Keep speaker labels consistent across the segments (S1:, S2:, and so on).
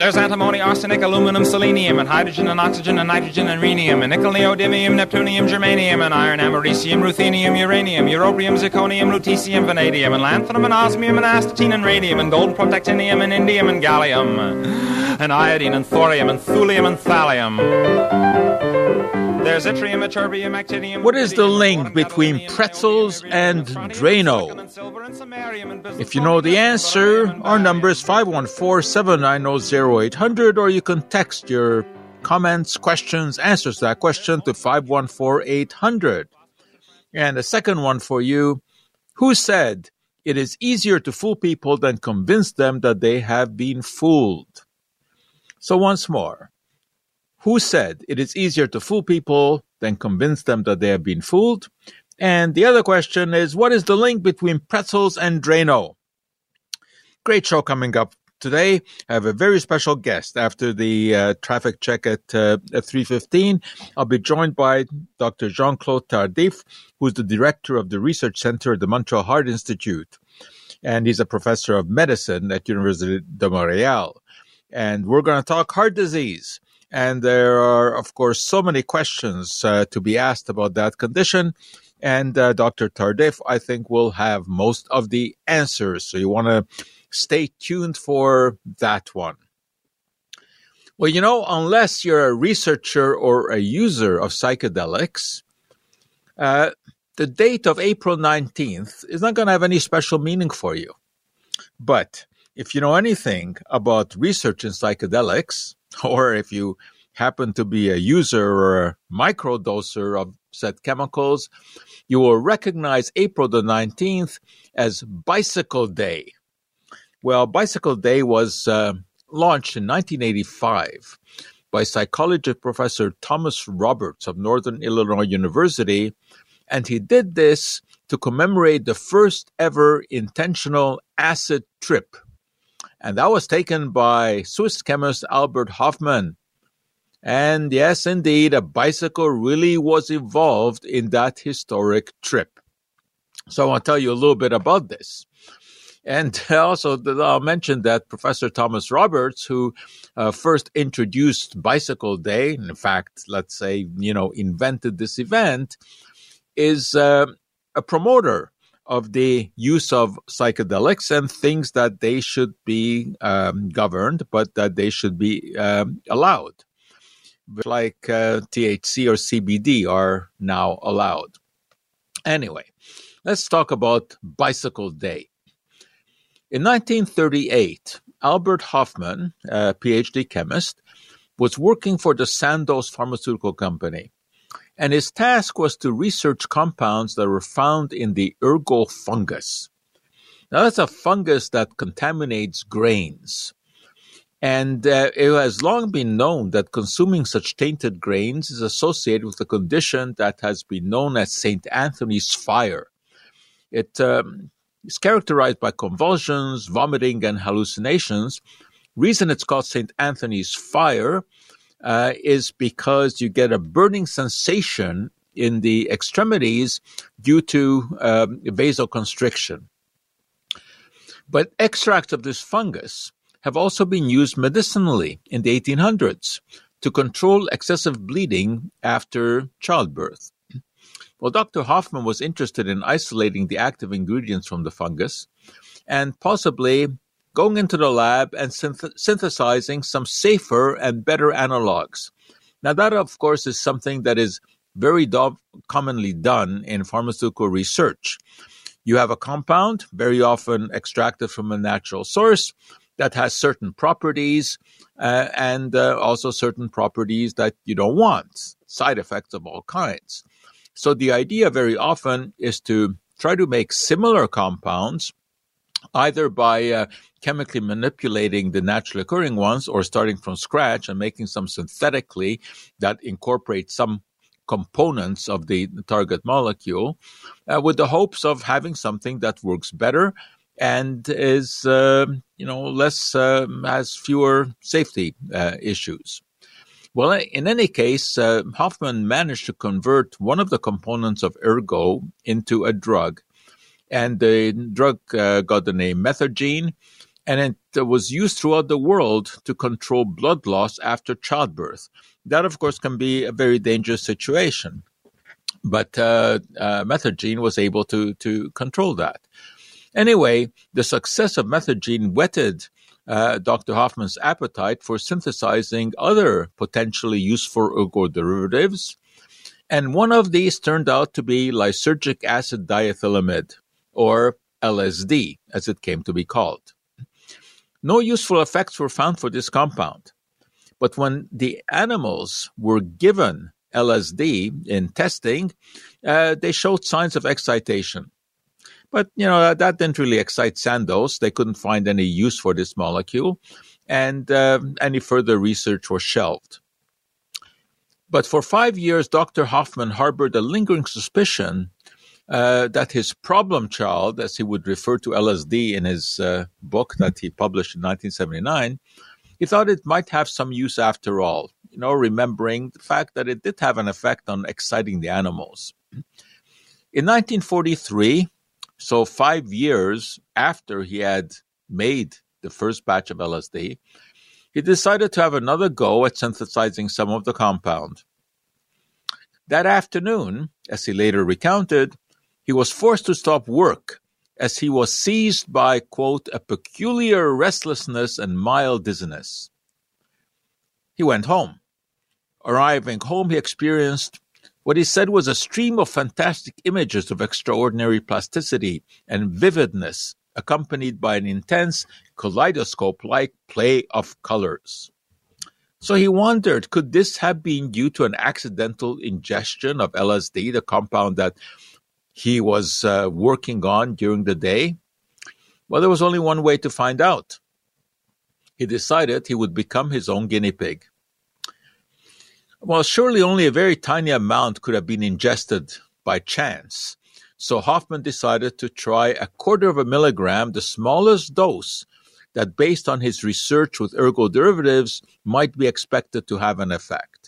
S1: There's antimony, arsenic, aluminum, selenium, and hydrogen and oxygen and nitrogen and rhenium, and nickel, neodymium, neptunium, germanium, and iron, americium, ruthenium, uranium, europium, zirconium, lutetium, vanadium, and lanthanum, and osmium, and astatine, and radium, and gold, protactinium, and indium, and gallium, and iodine, and thorium, and thulium, and thallium. There's yttrium, ytterbium, actinium.
S2: What is the link between pretzels and Drano? If you know the answer, our number is 514-790-0800 or you can text your comments, questions, answers to that question to 514-800. And the second one for you, who said it is easier to fool people than convince them that they have been fooled? So once more, who said it is easier to fool people than convince them that they have been fooled? And the other question is, what is the link between pretzels and Drano? Great show coming up today. I have a very special guest after the uh, traffic check at, uh, at 3.15. I'll be joined by Dr. Jean-Claude Tardif, who's the director of the research center at the Montreal Heart Institute. And he's a professor of medicine at University de Montreal. And we're going to talk heart disease. And there are, of course, so many questions uh, to be asked about that condition. And uh, Dr. Tardif, I think, will have most of the answers. So you want to stay tuned for that one. Well, you know, unless you're a researcher or a user of psychedelics, uh, the date of April 19th is not going to have any special meaning for you. But if you know anything about research in psychedelics, or if you happen to be a user or a microdoser of said chemicals, you will recognize April the 19th as Bicycle Day. Well, Bicycle Day was uh, launched in 1985 by psychology professor Thomas Roberts of Northern Illinois University, and he did this to commemorate the first ever intentional acid trip and that was taken by Swiss chemist Albert Hofmann. And yes, indeed, a bicycle really was involved in that historic trip. So I'll tell you a little bit about this. And also, I'll mention that Professor Thomas Roberts, who uh, first introduced Bicycle Day, in fact, let's say, you know, invented this event, is uh, a promoter of the use of psychedelics and things that they should be um, governed, but that they should be um, allowed, like uh, THC or CBD are now allowed. Anyway, let's talk about Bicycle Day. In 1938, Albert Hofmann, a PhD chemist, was working for the Sandoz Pharmaceutical Company and his task was to research compounds that were found in the ergot fungus. Now, that's a fungus that contaminates grains. And uh, it has long been known that consuming such tainted grains is associated with a condition that has been known as St. Anthony's fire. It um, is characterized by convulsions, vomiting, and hallucinations. Reason it's called St. Anthony's fire uh, is because you get a burning sensation in the extremities due to um, vasoconstriction. But extracts of this fungus have also been used medicinally in the 1800s to control excessive bleeding after childbirth. Well, Dr. Hofmann was interested in isolating the active ingredients from the fungus and possibly going into the lab and synth- synthesizing some safer and better analogs. Now, that, of course, is something that is very do- commonly done in pharmaceutical research. You have a compound, very often extracted from a natural source, that has certain properties uh, and uh, also certain properties that you don't want, side effects of all kinds. So, the idea very often is to try to make similar compounds either by uh, chemically manipulating the naturally occurring ones or starting from scratch and making some synthetically that incorporate some components of the target molecule uh, with the hopes of having something that works better and is uh, you know less uh, has fewer safety uh, issues. Well in any case uh, Hofmann managed to convert one of the components of ergot into a drug and the drug uh, got the name Methergine, and it was used throughout the world to control blood loss after childbirth. That, of course, can be a very dangerous situation. But uh, uh, was able to, to control that. Anyway, the success of Methergine whetted uh, Dr. Hofmann's appetite for synthesizing other potentially useful ergot derivatives. And one of these turned out to be lysergic acid diethylamide, or LSD, as it came to be called. No useful effects were found for this compound. But when the animals were given LSD in testing, uh, they showed signs of excitation. But you know that, that, didn't really excite Sandoz. They couldn't find any use for this molecule, and uh, any further research was shelved. But for five years, Dr. Hofmann harbored a lingering suspicion uh, that his problem child, as he would refer to LSD in his uh, book that he published in 1979, he thought it might have some use after all, you know, remembering the fact that it did have an effect on exciting the animals. In 1943, so, five years after he had made the first batch of LSD, he decided to have another go at synthesizing some of the compound. That afternoon, as he later recounted, he was forced to stop work as he was seized by, quote, a peculiar restlessness and mild dizziness. He went home. Arriving home, he experienced what he said was a stream of fantastic images of extraordinary plasticity and vividness, accompanied by an intense kaleidoscope like play of colors. So he wondered could this have been due to an accidental ingestion of LSD, the compound that he was uh, working on during the day? Well, there was only one way to find out. He decided he would become his own guinea pig. Well, surely only a very tiny amount could have been ingested by chance. So Hofmann decided to try a quarter of a milligram, the smallest dose that, based on his research with ergot derivatives, might be expected to have an effect.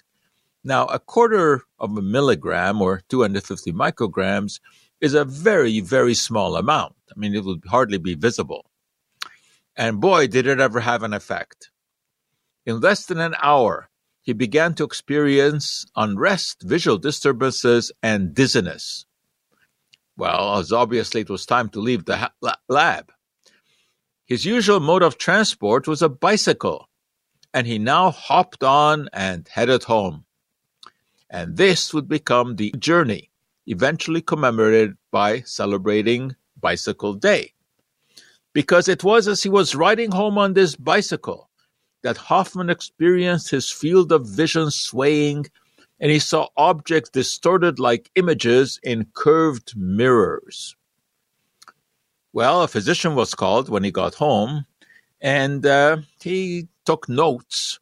S2: Now, a quarter of a milligram or 250 micrograms is a very, very small amount. I mean, it would hardly be visible. And boy, did it ever have an effect. In less than an hour, he began to experience unrest, visual disturbances, and dizziness. Well, as obviously it was time to leave the ha- lab. His usual mode of transport was a bicycle, and he now hopped on and headed home. And this would become the journey, eventually commemorated by celebrating Bicycle Day. Because it was as he was riding home on this bicycle that Hofmann experienced his field of vision swaying and he saw objects distorted like images in curved mirrors. Well, a physician was called when he got home and uh, he took notes.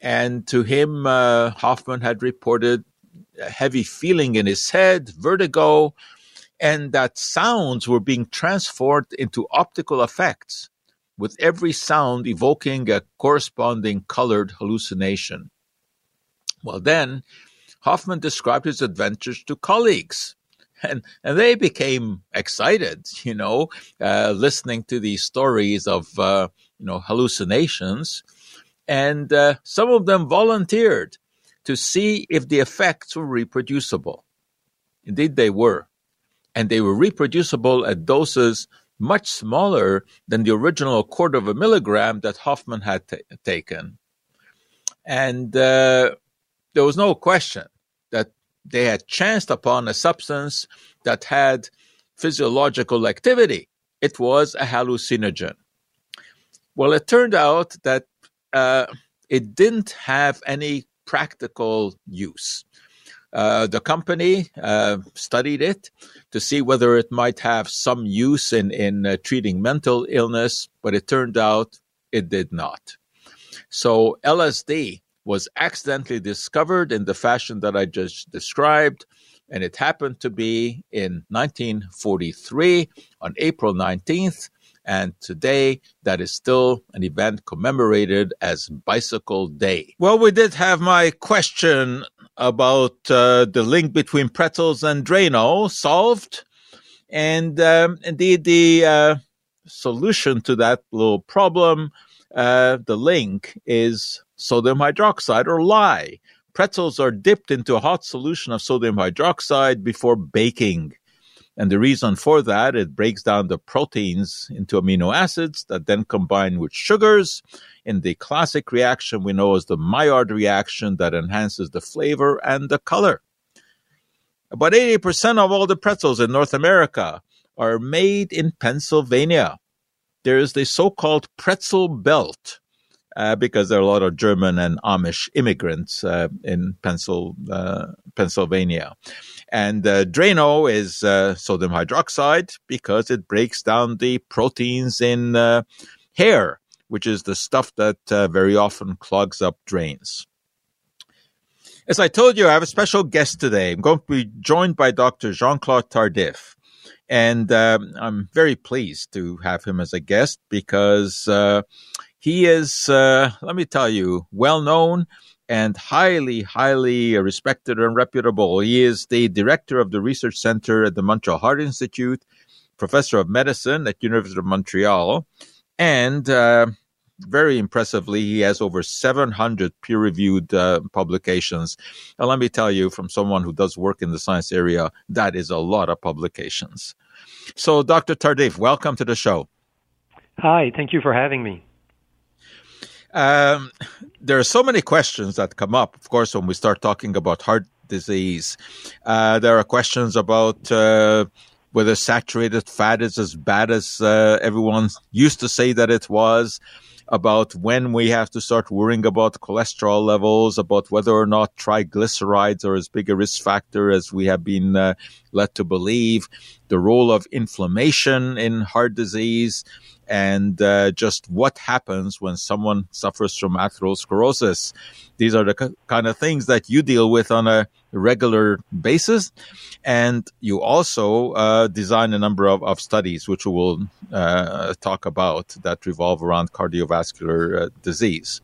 S2: And to him, uh, Hofmann had reported a heavy feeling in his head, vertigo, and that sounds were being transformed into optical effects with every sound evoking a corresponding colored hallucination. Well, then, Hofmann described his adventures to colleagues. And, and they became excited, you know, uh, listening to these stories of, uh, you know, hallucinations. And uh, some of them volunteered to see if the effects were reproducible. Indeed, they were. And they were reproducible at doses much smaller than the original quarter of a milligram that Hofmann had t- taken. And uh, there was no question that they had chanced upon a substance that had physiological activity. It was a hallucinogen. Well, it turned out that uh, it didn't have any practical use. Uh, the company uh, studied it to see whether it might have some use in, in uh, treating mental illness, but it turned out it did not. So LSD was accidentally discovered in the fashion that I just described, and it happened to be in 1943 on April 19th. And today, that is still an event commemorated as Bicycle Day. Well, we did have my question about uh, the link between pretzels and Drano solved. And um, indeed, the uh, solution to that little problem uh, the link is sodium hydroxide or lye. Pretzels are dipped into a hot solution of sodium hydroxide before baking. And the reason for that, it breaks down the proteins into amino acids that then combine with sugars in the classic reaction we know as the Maillard reaction that enhances the flavor and the color. About 80% of all the pretzels in North America are made in Pennsylvania. There is the so called pretzel belt uh, because there are a lot of German and Amish immigrants uh, in Pencil, uh, Pennsylvania. And uh, Drano is uh, sodium hydroxide because it breaks down the proteins in uh, hair, which is the stuff that very often clogs up drains. As I told you, I have a special guest today. I'm going to be joined by Dr. Jean Claude Tardif. And um, I'm very pleased to have him as a guest because uh, he is, uh, let me tell you, well known and highly, highly respected and reputable. He is the director of the research center at the Montreal Heart Institute, professor of medicine at University of Montreal, and uh, very impressively, he has over 700 peer-reviewed uh, publications. And let me tell you, from someone who does work in the science area, that is a lot of publications. So, Dr. Tardif, welcome to the show.
S3: Hi, thank you for having me.
S2: Um, there are so many questions that come up, of course, when we start talking about heart disease. Uh, there are questions about uh, whether saturated fat is as bad as uh, everyone used to say that it was, about when we have to start worrying about cholesterol levels, about whether or not triglycerides are as big a risk factor as we have been uh, led to believe, the role of inflammation in heart disease, and uh, just what happens when someone suffers from atherosclerosis. These are the kind of things that you deal with on a regular basis. And you also uh, design a number of, of studies, which we will uh, talk about, that revolve around cardiovascular uh, disease.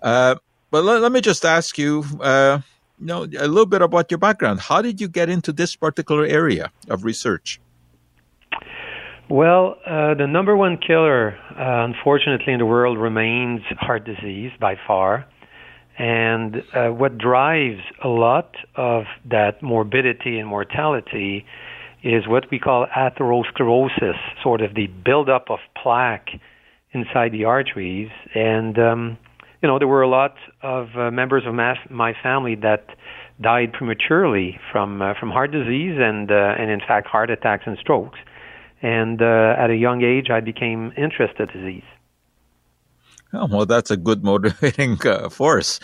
S2: Uh, but let, let, me just ask you, uh, you know, a little bit about your background. How did you get into this particular area of research?
S3: Well, uh, the number one killer, uh, unfortunately, in the world remains heart disease by far. And uh, what drives a lot of that morbidity and mortality is what we call atherosclerosis, sort of the buildup of plaque inside the arteries. And, um, you know, there were a lot of uh, members of my, my family that died prematurely from, uh, from heart disease and, uh, and, in fact, heart attacks and strokes. And uh, at a young age, I became interested in disease.
S2: Oh, well, that's a good motivating uh, force.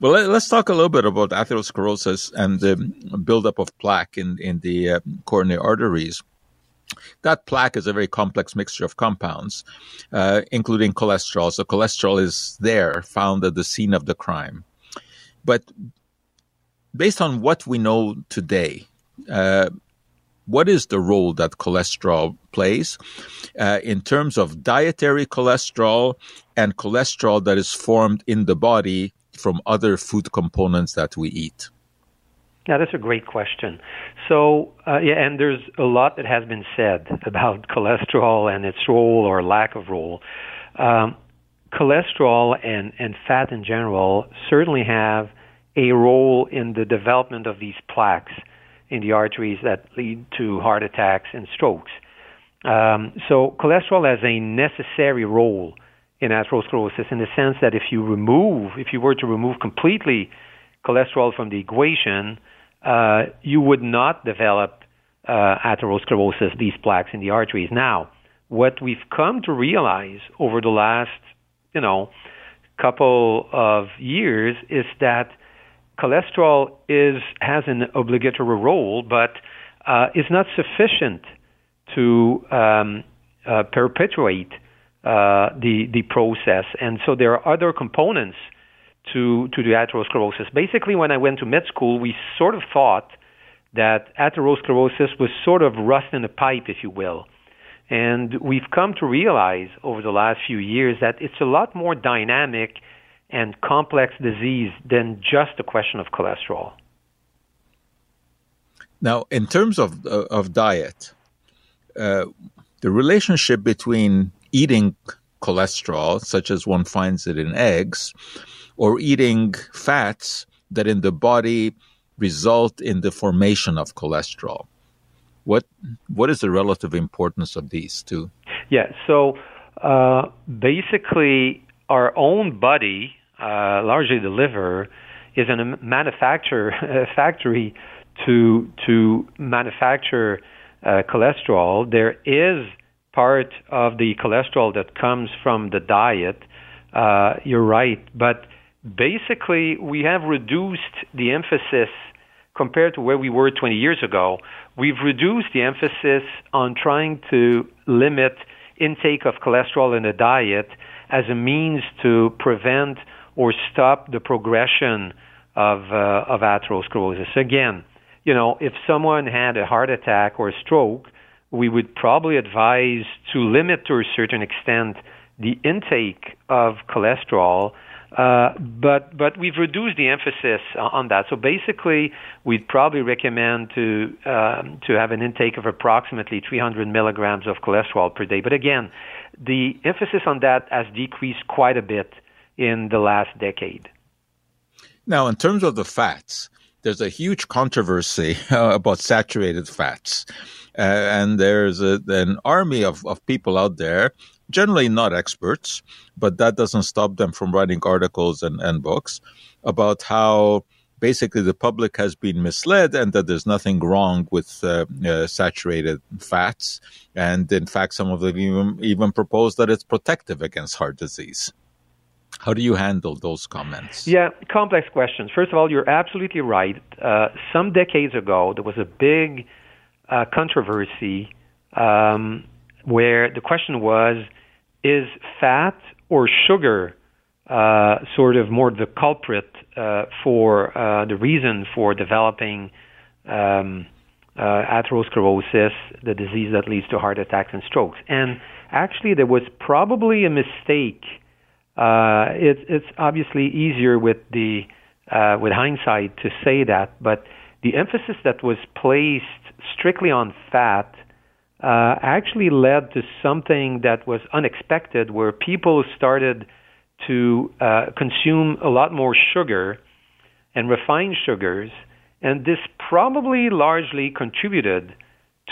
S2: Well, let, us talk a little bit about atherosclerosis and the buildup of plaque in, in the uh, coronary arteries. That plaque is a very complex mixture of compounds, uh, including cholesterol. So, cholesterol is there, found at the scene of the crime. But based on what we know today, uh, what is the role that cholesterol plays uh, in terms of dietary cholesterol and cholesterol that is formed in the body from other food components that we eat?
S3: Yeah, that's a great question. So, uh, yeah, and there's a lot that has been said about cholesterol and its role or lack of role. Um, cholesterol and, and fat in general certainly have a role in the development of these plaques in the arteries that lead to heart attacks and strokes. Um, so cholesterol has a necessary role in atherosclerosis in the sense that if you remove, if you were to remove completely cholesterol from the equation, uh, you would not develop uh, atherosclerosis, these plaques in the arteries. Now, what we've come to realize over the last, you know, couple of years is that cholesterol is has an obligatory role, but uh, is not sufficient to um, uh, perpetuate uh, the the process. And so there are other components to to the atherosclerosis. Basically, when I went to med school, we sort of thought that atherosclerosis was sort of rust in a pipe, if you will. And we've come to realize over the last few years that it's a lot more dynamic and complex disease than just a question of cholesterol.
S2: Now, in terms of uh, of diet, uh, the relationship between eating cholesterol, such as one finds it in eggs, or eating fats that in the body result in the formation of cholesterol. What what is the relative importance of these two?
S3: Yeah, so uh, basically, our own body, uh, largely the liver, is a manufacturer factory to to manufacture uh, cholesterol. There is part of the cholesterol that comes from the diet. Uh, you're right, but basically we have reduced the emphasis compared to where we were 20 years ago. We've reduced the emphasis on trying to limit intake of cholesterol in the diet as a means to prevent or stop the progression of uh, of atherosclerosis. Again, you know, if someone had a heart attack or a stroke, we would probably advise to limit to a certain extent the intake of cholesterol uh, but but we've reduced the emphasis on that. So basically, we'd probably recommend to um, to have an intake of approximately 300 milligrams of cholesterol per day. But again, the emphasis on that has decreased quite a bit in the last decade.
S2: Now, in terms of the fats, there's a huge controversy about saturated fats. Uh, and there's a, an army of, of people out there generally not experts, but that doesn't stop them from writing articles and, and books about how basically the public has been misled and that there's nothing wrong with uh, uh, saturated fats. And in fact, some of them even, even propose that it's protective against heart disease. How do you handle those comments?
S3: Yeah, complex questions. First of all, you're absolutely right. Uh, some decades ago, there was a big uh, controversy um, where the question was is fat or sugar uh, sort of more the culprit uh, for uh, the reason for developing um, uh, atherosclerosis, the disease that leads to heart attacks and strokes. And actually, there was probably a mistake. Uh, it, it's obviously easier with the uh, with hindsight to say that, but the emphasis that was placed strictly on fat actually led to something that was unexpected, where people started to uh, consume a lot more sugar and refined sugars, and this probably largely contributed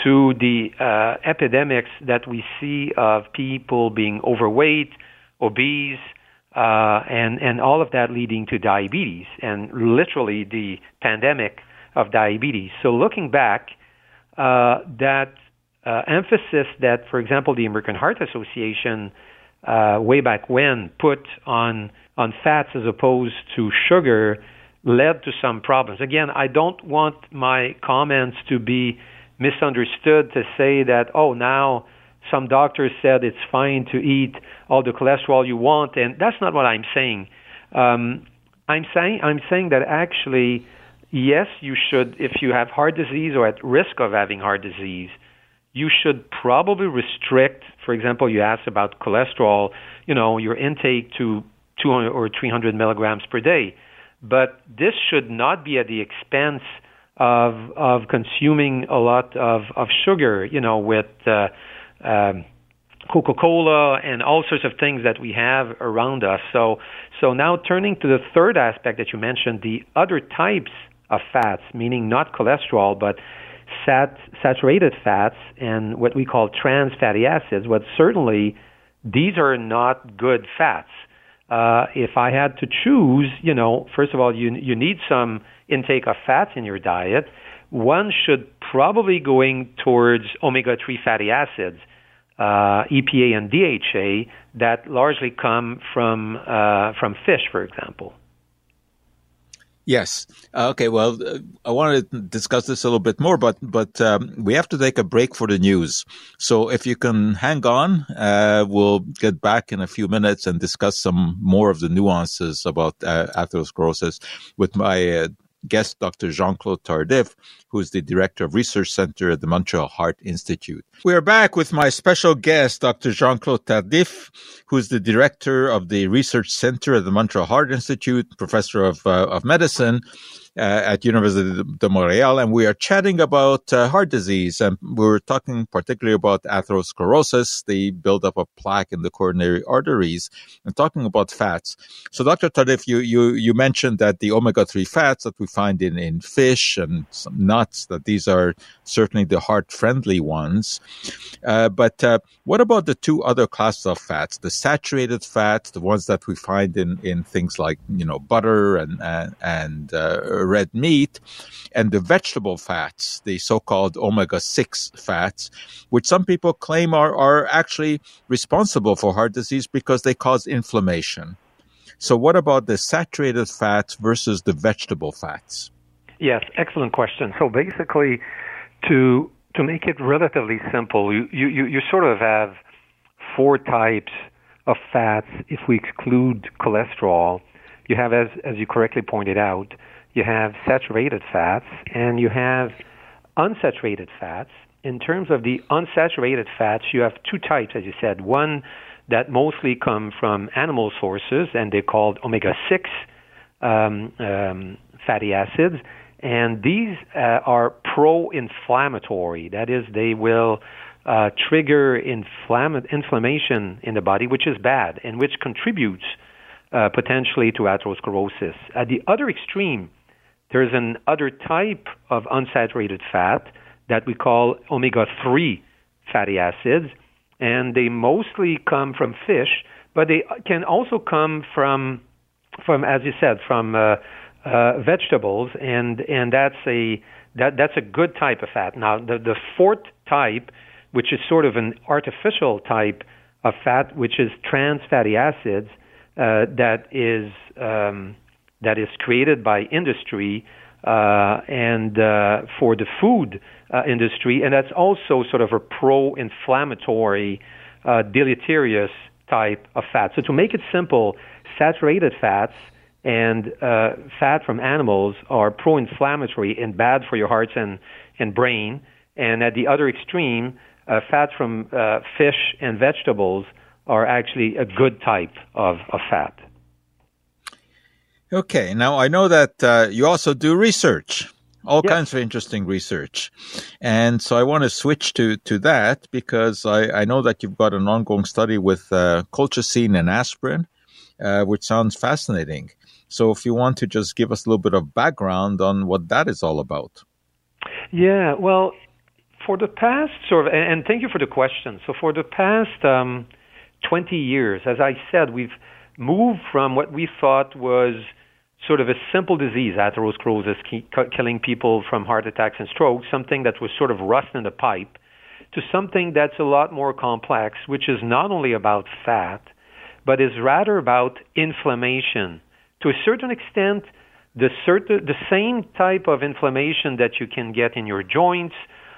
S3: to the uh, epidemics that we see of people being overweight, obese, uh, and and all of that leading to diabetes and literally the pandemic of diabetes. So looking back, uh, that uh, emphasis that, for example, the American Heart Association uh, way back when put on on fats as opposed to sugar led to some problems. Again, I don't want my comments to be misunderstood to say that oh now some doctors said it's fine to eat all the cholesterol you want, and that's not what I'm saying. Um, I'm saying I'm saying that actually, yes, you should if you have heart disease or at risk of having heart disease you should probably restrict, for example, you asked about cholesterol, you know, your intake to 200 or 300 milligrams per day. But this should not be at the expense of of consuming a lot of, of sugar, you know, with uh, um, Coca-Cola and all sorts of things that we have around us. So so now turning to the third aspect that you mentioned, the other types of fats, meaning not cholesterol, but sat, saturated fats and what we call trans fatty acids, but certainly these are not good fats. Uh, if I had to choose, you know, first of all, you you need some intake of fats in your diet. One should probably going towards omega-3 fatty acids, uh, EPA and DHA, that largely come from uh, from fish, for example.
S2: Yes. Uh, okay. Well, uh, I want to discuss this a little bit more, but but um, we have to take a break for the news. So if you can hang on, uh, we'll get back in a few minutes and discuss some more of the nuances about uh, atherosclerosis with my uh, guest, Dr. Jean Claude Tardif, who is the Director of Research Center at the Montreal Heart Institute. We are back with my special guest, Dr. Jean Claude Tardif, who is the Director of the Research Center at the Montreal Heart Institute, Professor of, uh, of Medicine. Uh, at University de Montreal, and we are chatting about uh, heart disease. And we're talking particularly about atherosclerosis, the buildup of plaque in the coronary arteries, and talking about fats. So, Dr. Tardif, you, you, you mentioned that the omega-3 fats that we find in, in fish and some nuts, that these are certainly the heart-friendly ones. Uh, but uh, what about the two other classes of fats, the saturated fats, the ones that we find in, in things like, you know, butter and, and, and uh, red meat, and the vegetable fats, the so-called omega-6 fats, which some people claim are, are actually responsible for heart disease because they cause inflammation. So what about the saturated fats versus the vegetable fats?
S3: Yes, excellent question. So basically, to to make it relatively simple, you, you, you sort of have four types of fats if we exclude cholesterol. You have, as, as you correctly pointed out, you have saturated fats and you have unsaturated fats. In terms of the unsaturated fats, you have two types, as you said. One that mostly come from animal sources, and they're called omega 6 um, um, fatty acids. And these uh, are pro inflammatory. That is, they will uh, trigger inflam- inflammation in the body, which is bad and which contributes uh, potentially to atherosclerosis. At the other extreme, there's an other type of unsaturated fat that we call omega 3 fatty acids, and they mostly come from fish, but they can also come from, from as you said, from uh, uh, vegetables, and and that's a that that's a good type of fat. Now, the the fourth type, which is sort of an artificial type of fat, which is trans fatty acids, uh, that is um, that is created by industry uh, and uh, for the food uh, industry, and that's also sort of a pro-inflammatory, uh, deleterious type of fat. So to make it simple, saturated fats and uh, fat from animals are pro-inflammatory and bad for your hearts and, and brain. And at the other extreme, uh, fats from fish and vegetables are actually a good type of, of fat.
S2: Okay, now I know that uh, you also do research, all yes. kinds of interesting research. And so I want to switch to, to that because I, I know that you've got an ongoing study with uh, colchicine and aspirin, uh, which sounds fascinating. So if you want to just give us a little bit of background on what that is all about.
S3: Yeah, well, for the past sort of, and thank you for the question. So for the past um, 20 years, as I said, we've moved from what we thought was sort of a simple disease, atherosclerosis, killing people from heart attacks and strokes, something that was sort of rust in the pipe, to something that's a lot more complex, which is not only about fat, but is rather about inflammation. To a certain extent, the, the same type of inflammation that you can get in your joints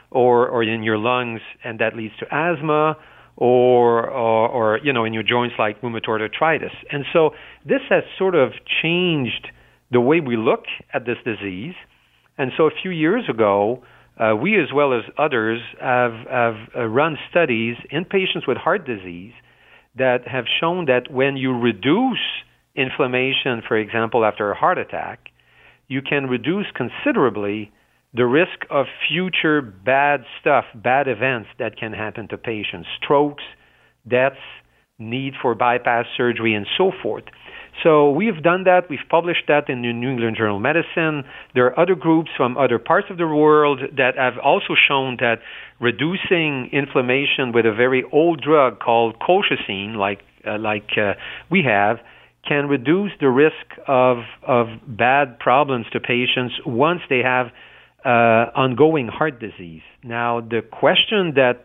S3: or, or in your lungs, and that leads to asthma or, or, or you know in your joints like rheumatoid arthritis. And so this has sort of changed the way we look at this disease. And so a few years ago, uh, we as well as others have, have uh, run studies in patients with heart disease that have shown that when you reduce inflammation, for example, after a heart attack, you can reduce considerably the risk of future bad stuff, bad events that can happen to patients, strokes, deaths, need for bypass surgery, and so forth. So we've done that. We've published that in the New England Journal of Medicine. There are other groups from other parts of the world that have also shown that reducing inflammation with a very old drug called colchicine, like uh, like uh, we have, can reduce the risk of of bad problems to patients once they have uh, ongoing heart disease. Now, the question that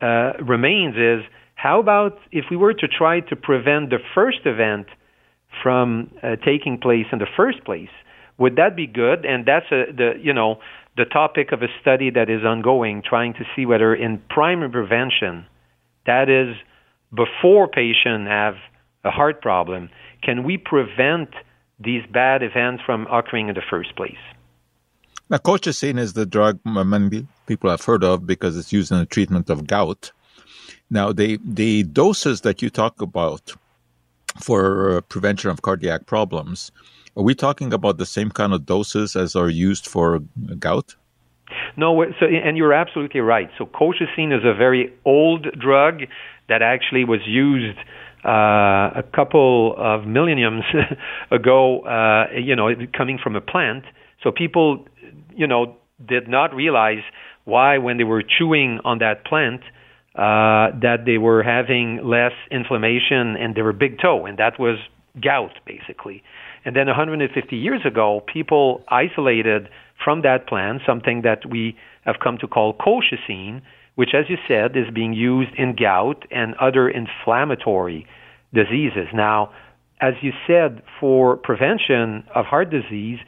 S3: uh, remains is how about if we were to try to prevent the first event from uh, taking place in the first place? Would that be good? And that's a, the you know the topic of a study that is ongoing, trying to see whether in primary prevention, that is before patients have a heart problem, can we prevent these bad events from occurring in the first place?
S2: Now, colchicine is the drug many people have heard of because it's used in the treatment of gout. Now, the, the doses that you talk about for uh, prevention of cardiac problems, Are we talking about the same kind of doses as are used for gout?
S3: No, so and you're absolutely right. So colchicine is a very old drug that actually was used uh, a couple of millenniums ago. Uh, you know, coming from a plant. So people, you know, did not realize why when they were chewing on that plant uh, that they were having less inflammation and they were big toe, and that was gout basically. And then 150 years ago, people isolated from that plant something that we have come to call colchicine, which, as you said, is being used in gout and other inflammatory diseases. Now, as you said, for prevention of heart disease,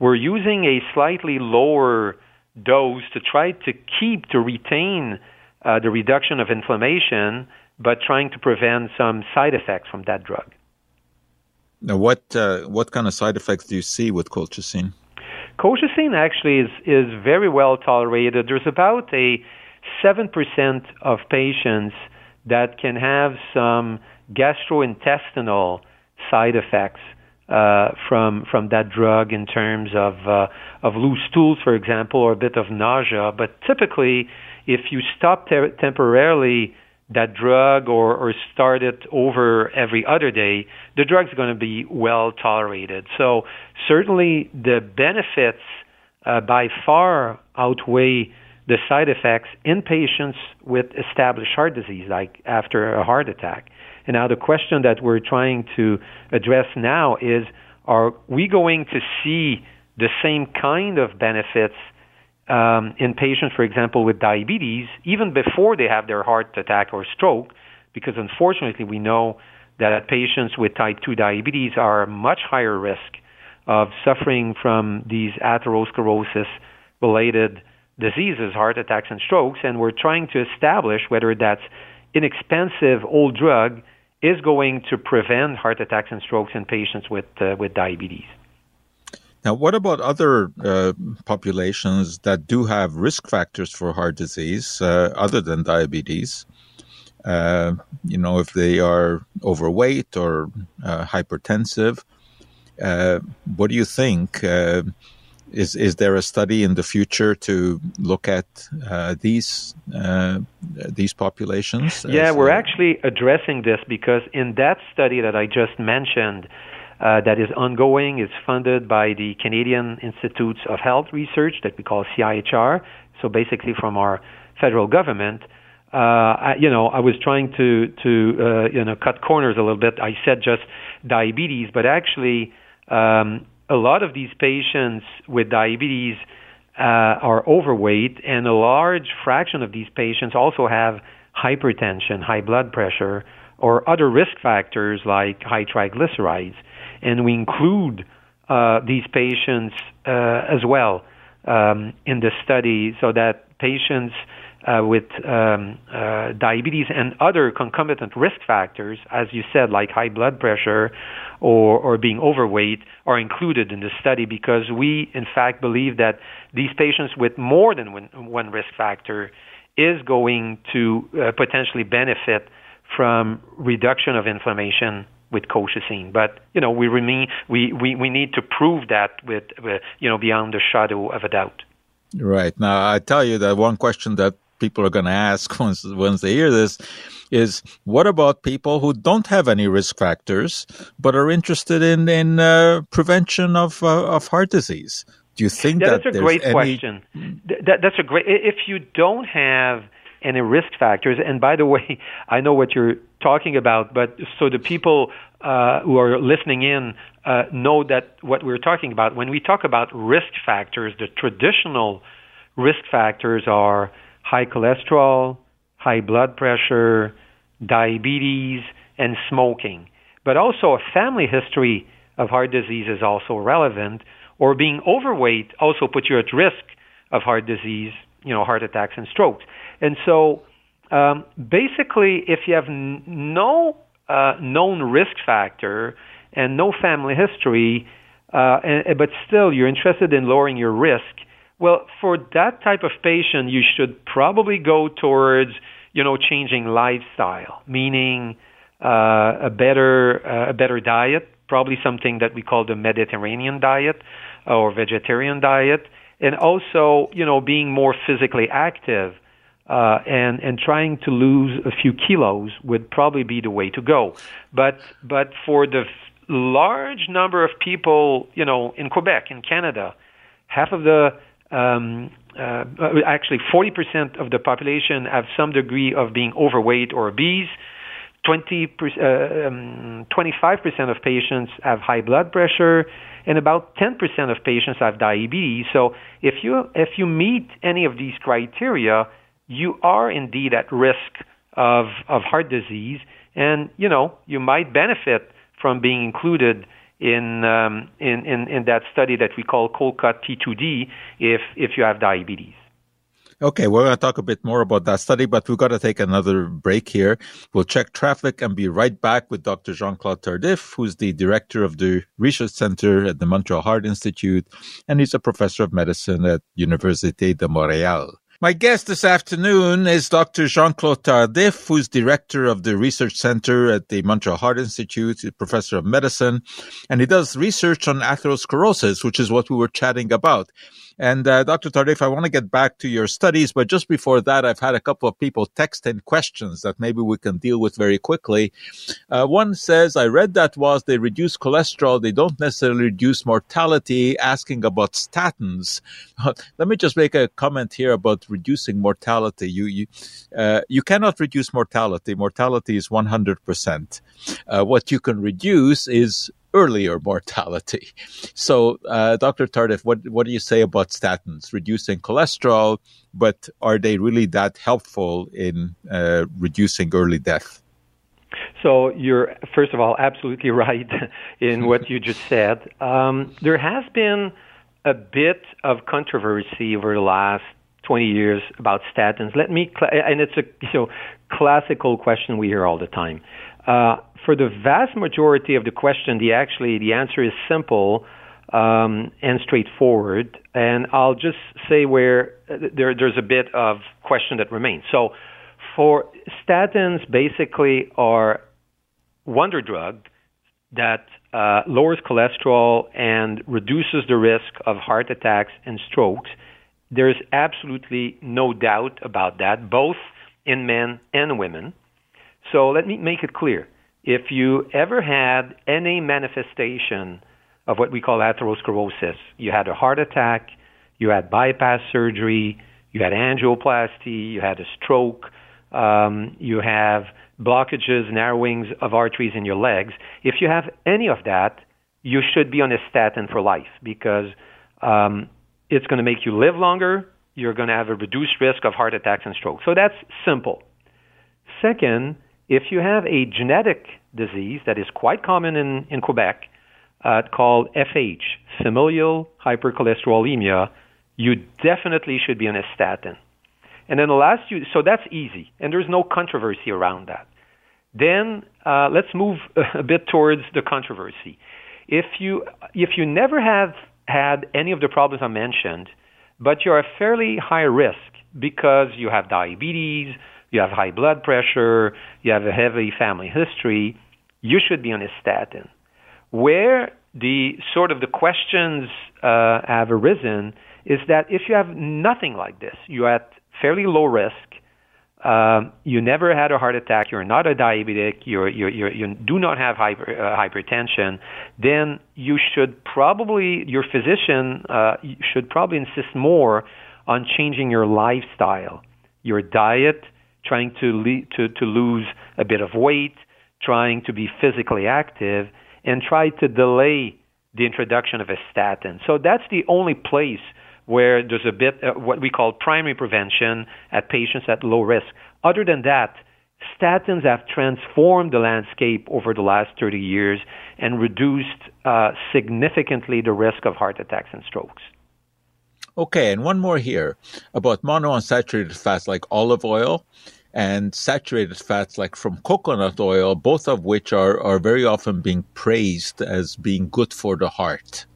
S3: we're using a slightly lower dose to try to keep, to retain uh, the reduction of inflammation, but trying to prevent some side effects from that drug.
S2: Now, what uh, what kind of side effects do you see with colchicine?
S3: Colchicine actually is is very well tolerated. There's about a seven percent of patients that can have some gastrointestinal side effects uh, from from that drug in terms of uh, of loose stools, for example, or a bit of nausea. But typically, if you stop te- temporarily that drug or, or start it over every other day, the drug's going to be well tolerated. So certainly the benefits uh, by far outweigh the side effects in patients with established heart disease, like after a heart attack. And now the question that we're trying to address now is, are we going to see the same kind of benefits um, in patients, for example, with diabetes, even before they have their heart attack or stroke, because unfortunately we know that patients with type 2 diabetes are much higher risk of suffering from these atherosclerosis related diseases, heart attacks and strokes, and we're trying to establish whether that inexpensive old drug is going to prevent heart attacks and strokes in patients with uh, with diabetes.
S2: Now, what about other uh, populations that do have risk factors for heart disease uh, other than diabetes? Uh, you know, if they are overweight or uh, hypertensive, uh, what do you think? Uh, is is there a study in the future to look at these these populations?
S3: Yeah, we're actually addressing this because in that study that I just mentioned, uh, that is ongoing. It's funded by the Canadian Institutes of Health Research that we call CIHR. So basically, from our federal government. Uh, I, you know, I was trying to to uh, you know cut corners a little bit. I said just diabetes, but actually, um, a lot of these patients with diabetes uh, are overweight, and a large fraction of these patients also have hypertension, high blood pressure, or other risk factors like high triglycerides. And we include uh, these patients uh, as well um, in the study so that patients uh, with um, uh, diabetes and other concomitant risk factors, as you said, like high blood pressure or, or being overweight, are included in the study because we, in fact, believe that these patients with more than one, one risk factor is going to uh, potentially benefit from reduction of inflammation with colchicine. But you know, we remain we, we, we need to prove that with, with you know beyond the shadow of a doubt.
S2: Right now, I tell you that one question that people are going to ask once once they hear this is what about people who don't have any risk factors but are interested in in uh, prevention of uh, of heart disease? Do you think
S3: yeah,
S2: that
S3: that's a great any... question? That, that's a great. If you don't have any risk factors. And by the way, I know what you're talking about, but so the people uh, who are listening in uh, know that what we're talking about. When we talk about risk factors, the traditional risk factors are high cholesterol, high blood pressure, diabetes, and smoking. But also a family history of heart disease is also relevant, or being overweight also puts you at risk of heart disease, you know, heart attacks and strokes. And so, um, basically, if you have n- no uh, known risk factor and no family history, uh, and, but still you're interested in lowering your risk, well, for that type of patient, you should probably go towards, you know, changing lifestyle, meaning uh, a better uh, a better diet, probably something that we call the Mediterranean diet or vegetarian diet, and also, you know, being more physically active uh, and and trying to lose a few kilos would probably be the way to go. But but for the large number of people, you know, in Quebec, in Canada, half of the um, uh, actually 40% of the population have some degree of being overweight or obese. 20 uh, um, 25% of patients have high blood pressure, and about 10% of patients have diabetes. So if you if you meet any of these criteria, you are indeed at risk of of heart disease, and you know you might benefit from being included in um, in, in in that study that we call COLCOT T2D if if you have diabetes.
S2: Okay, we're going to talk a bit more about that study, but we've got to take another break here. We'll check traffic and be right back with Dr. Jean Claude Tardif, who's the director of the Research Center at the Montreal Heart Institute, and he's a professor of medicine at Université de Montréal. My guest this afternoon is Dr. Jean-Claude Tardif, who's director of the Research Center at the Montreal Heart Institute, professor of medicine, and he does research on atherosclerosis, which is what we were chatting about. And uh, Dr. Tardif, I want to get back to your studies, but just before that, I've had a couple of people text in questions that maybe we can deal with very quickly. Uh, one says, I read that was they reduce cholesterol, they don't necessarily reduce mortality, asking about statins. Let me just make a comment here about reducing mortality. You, you, uh, you cannot reduce mortality. Mortality is 100%. Uh, what you can reduce is earlier mortality. So, uh, Dr. Tardif, what, what do you say about statins? Reducing cholesterol, but are they really that helpful in uh, reducing early death?
S3: So you're first of all absolutely right in what you just said. Um, there has been a bit of controversy over the last 20 years about statins. Let me, cl- and it's a you know classical question we hear all the time. Uh, for the vast majority of the question, the actually the answer is simple um, and straightforward. And I'll just say where uh, there, there's a bit of question that remains. So, for statins, basically are wonder drug that uh, lowers cholesterol and reduces the risk of heart attacks and strokes. There's absolutely no doubt about that, both in men and women. So let me make it clear if you ever had any manifestation of what we call atherosclerosis, you had a heart attack, you had bypass surgery, you had angioplasty, you had a stroke, um, you have blockages, narrowings of arteries in your legs. If you have any of that, you should be on a statin for life because um, it's going to make you live longer. You're going to have a reduced risk of heart attacks and strokes. So that's simple. Second, if you have a genetic disease that is quite common in, in Quebec uh, called FH, familial hypercholesterolemia, you definitely should be on a statin. And then the last, you, so that's easy, and there's no controversy around that. Then uh, let's move a bit towards the controversy. If you if you never have had any of the problems I mentioned, but you're a fairly high risk because you have diabetes, you have high blood pressure, you have a heavy family history, you should be on a statin. Where the sort of the questions uh, have arisen is that if you have nothing like this, you're at fairly low risk, um, you never had a heart attack, you're not a diabetic, you're, you're, you're, you do not have hyper, uh, hypertension, then you should probably, your physician uh, should probably insist more on changing your lifestyle, your diet, trying to, le- to, to lose a bit of weight, trying to be physically active, and try to delay the introduction of a statin. So that's the only place where there's a bit uh, what we call primary prevention at patients at low risk. Other than that, statins have transformed the landscape over the last 30 years and reduced uh, significantly the risk of heart attacks and strokes.
S2: Okay, and one more here about monounsaturated fats like olive oil and saturated fats like from coconut oil, both of which are, are very often being praised as being good for the heart.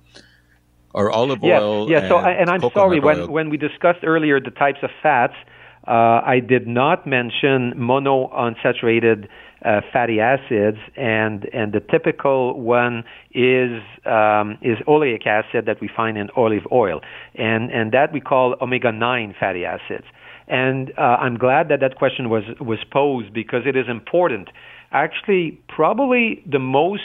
S2: Or olive
S3: yes,
S2: oil.
S3: Yes,
S2: and
S3: so and I'm sorry
S2: when
S3: when we discussed earlier the types of fats, Uh, I did not mention monounsaturated uh, fatty acids, and and the typical one is um, is oleic acid that we find in olive oil, and and that we call omega nine fatty acids. And uh, I'm glad that that question was was posed because it is important. Actually, probably the most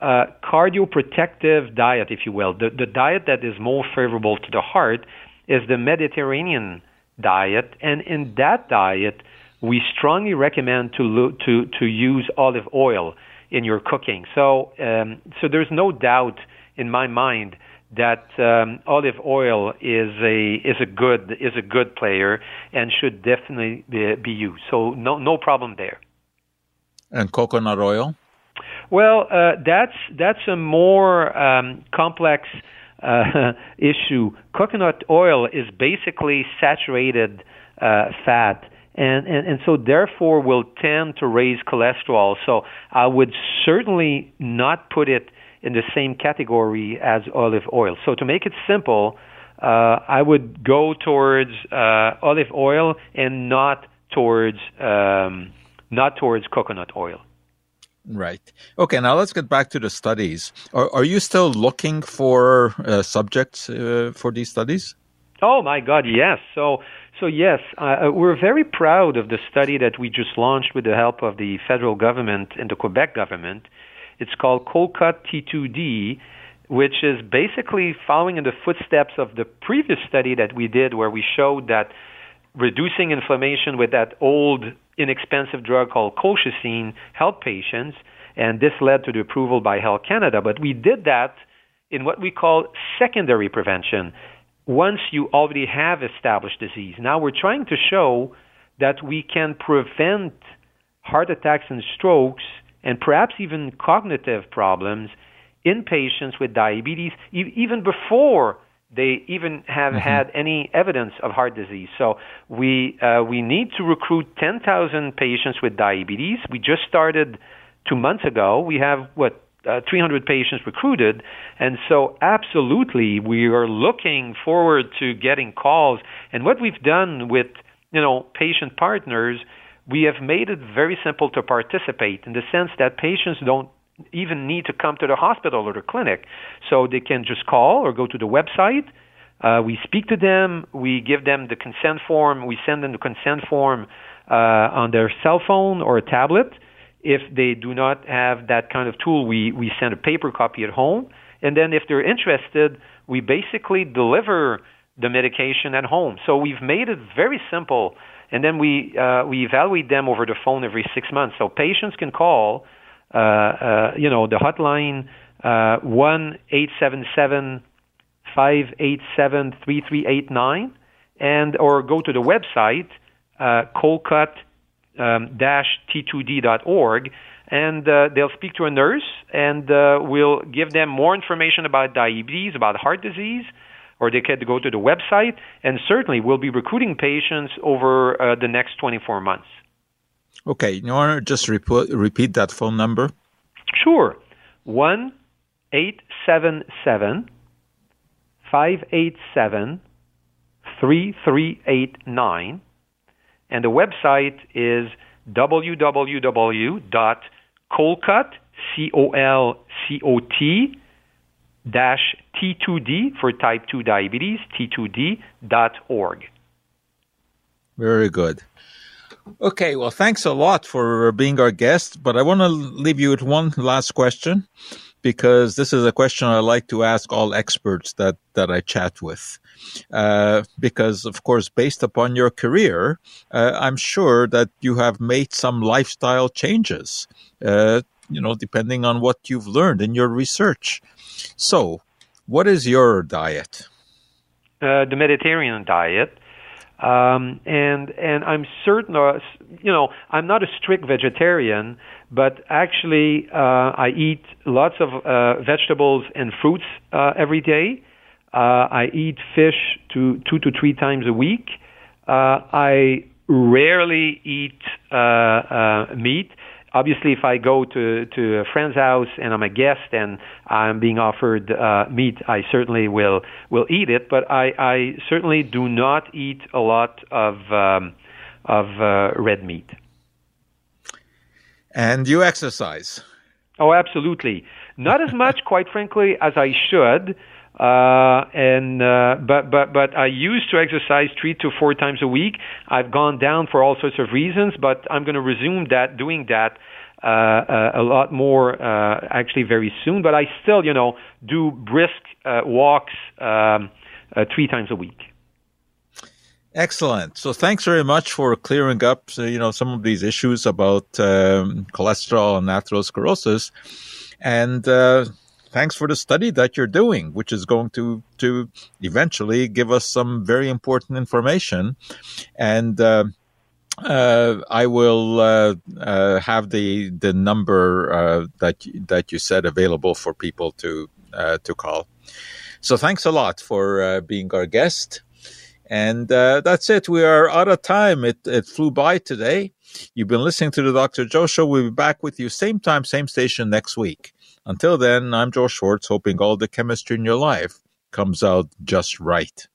S3: uh, cardioprotective diet, if you will, the, the diet that is more favorable to the heart is the Mediterranean diet, and in that diet we strongly recommend to lo- to to use olive oil in your cooking. So um, so there's no doubt in my mind that um, olive oil is a is a good is a good player and should definitely be, be used. So no no problem there.
S2: And coconut oil.
S3: Well, uh, that's that's a more um, complex uh, issue. Coconut oil is basically saturated uh, fat and, and, and so therefore will tend to raise cholesterol. So I would certainly not put it in the same category as olive oil. So to make it simple, uh, I would go towards uh, olive oil and not towards um, not towards coconut oil.
S2: Right. Okay. Now let's get back to the studies. Are, are you still looking for uh, subjects uh, for these studies?
S3: Oh my God, yes. So so yes, uh, we're very proud of the study that we just launched with the help of the federal government and the Quebec government. It's called COLCOT T2D, which is basically following in the footsteps of the previous study that we did, where we showed that reducing inflammation with that old inexpensive drug called colchicine helped patients, and this led to the approval by Health Canada. But we did that in what we call secondary prevention once you already have established disease. Now we're trying to show that we can prevent heart attacks and strokes and perhaps even cognitive problems in patients with diabetes even before they even have mm-hmm. had any evidence of heart disease. So we uh, we need to recruit 10,000 patients with diabetes. We just started two months ago. We have what uh, 300 patients recruited. And so, absolutely, we are looking forward to getting calls. And what we've done with you know patient partners, we have made it very simple to participate in the sense that patients don't even need to come to the hospital or the clinic, so they can just call or go to the website. Uh, we speak to them. We give them the consent form. We send them the consent form uh, on their cell phone or a tablet if they do not have that kind of tool, we, we send a paper copy at home. And then if they're interested, we basically deliver the medication at home. So we've made it very simple. And then we, uh, we evaluate them over the phone every six months. So patients can call, uh, uh, you know, the hotline uh, 1 877 587 3389 and or go to the website uh, um, t2d.org, and uh, they'll speak to a nurse, and uh, we'll give them more information about diabetes, about heart disease, or they can go to the website, and certainly we'll be recruiting patients over uh, the next 24 months.
S2: Okay, you want to just repeat, repeat that phone number?
S3: Sure. 1 877 587 3389 and the website is www.colcot, C-O-L-C-O-T, dash T2D for type 2 diabetes, T2D dot org.
S2: Very good. Okay, well, thanks a lot for being our guest, but I want to leave you with one last question because this is a question I like to ask all experts that, that I chat with. Uh, because, of course, based upon your career, uh, I'm sure that you have made some lifestyle changes, uh, you know, depending on what you've learned in your research. So, what is your diet?
S3: Uh, the Mediterranean diet. Um, and and I'm certain, uh, you know, I'm not a strict vegetarian, but actually uh, I eat lots of uh, vegetables and fruits uh, every day. Uh, I eat fish two, two to three times a week. Uh, I rarely eat uh, uh, meat, obviously, if I go to to a friend's house and I'm a guest and I'm being offered uh, meat, I certainly will will eat it. But I, I certainly do not eat a lot of um, of uh, red meat.
S2: And you exercise.
S3: Oh, absolutely. Not as much, quite frankly, as I should. Uh, and uh, but but but I used to exercise three to four times a week. I've gone down for all sorts of reasons, but I'm going to resume that doing that uh, uh, a lot more uh, actually very soon. But I still, you know, do brisk uh, walks um, three times a week.
S2: Excellent. So thanks very much for clearing up, you know, some of these issues about um, cholesterol and atherosclerosis, and uh, thanks for the study that you're doing, which is going to to eventually give us some very important information, and. Uh, uh, I will uh, uh, have the the number uh, that that you said available for people to uh, to call. So thanks a lot for being our guest. And that's it. We are out of time. It, it flew by today. You've been listening to the Dr. Joe Show. We'll be back with you same time, same station next week. Until then, I'm Joe Schwartz, hoping all the chemistry in your life comes out just right.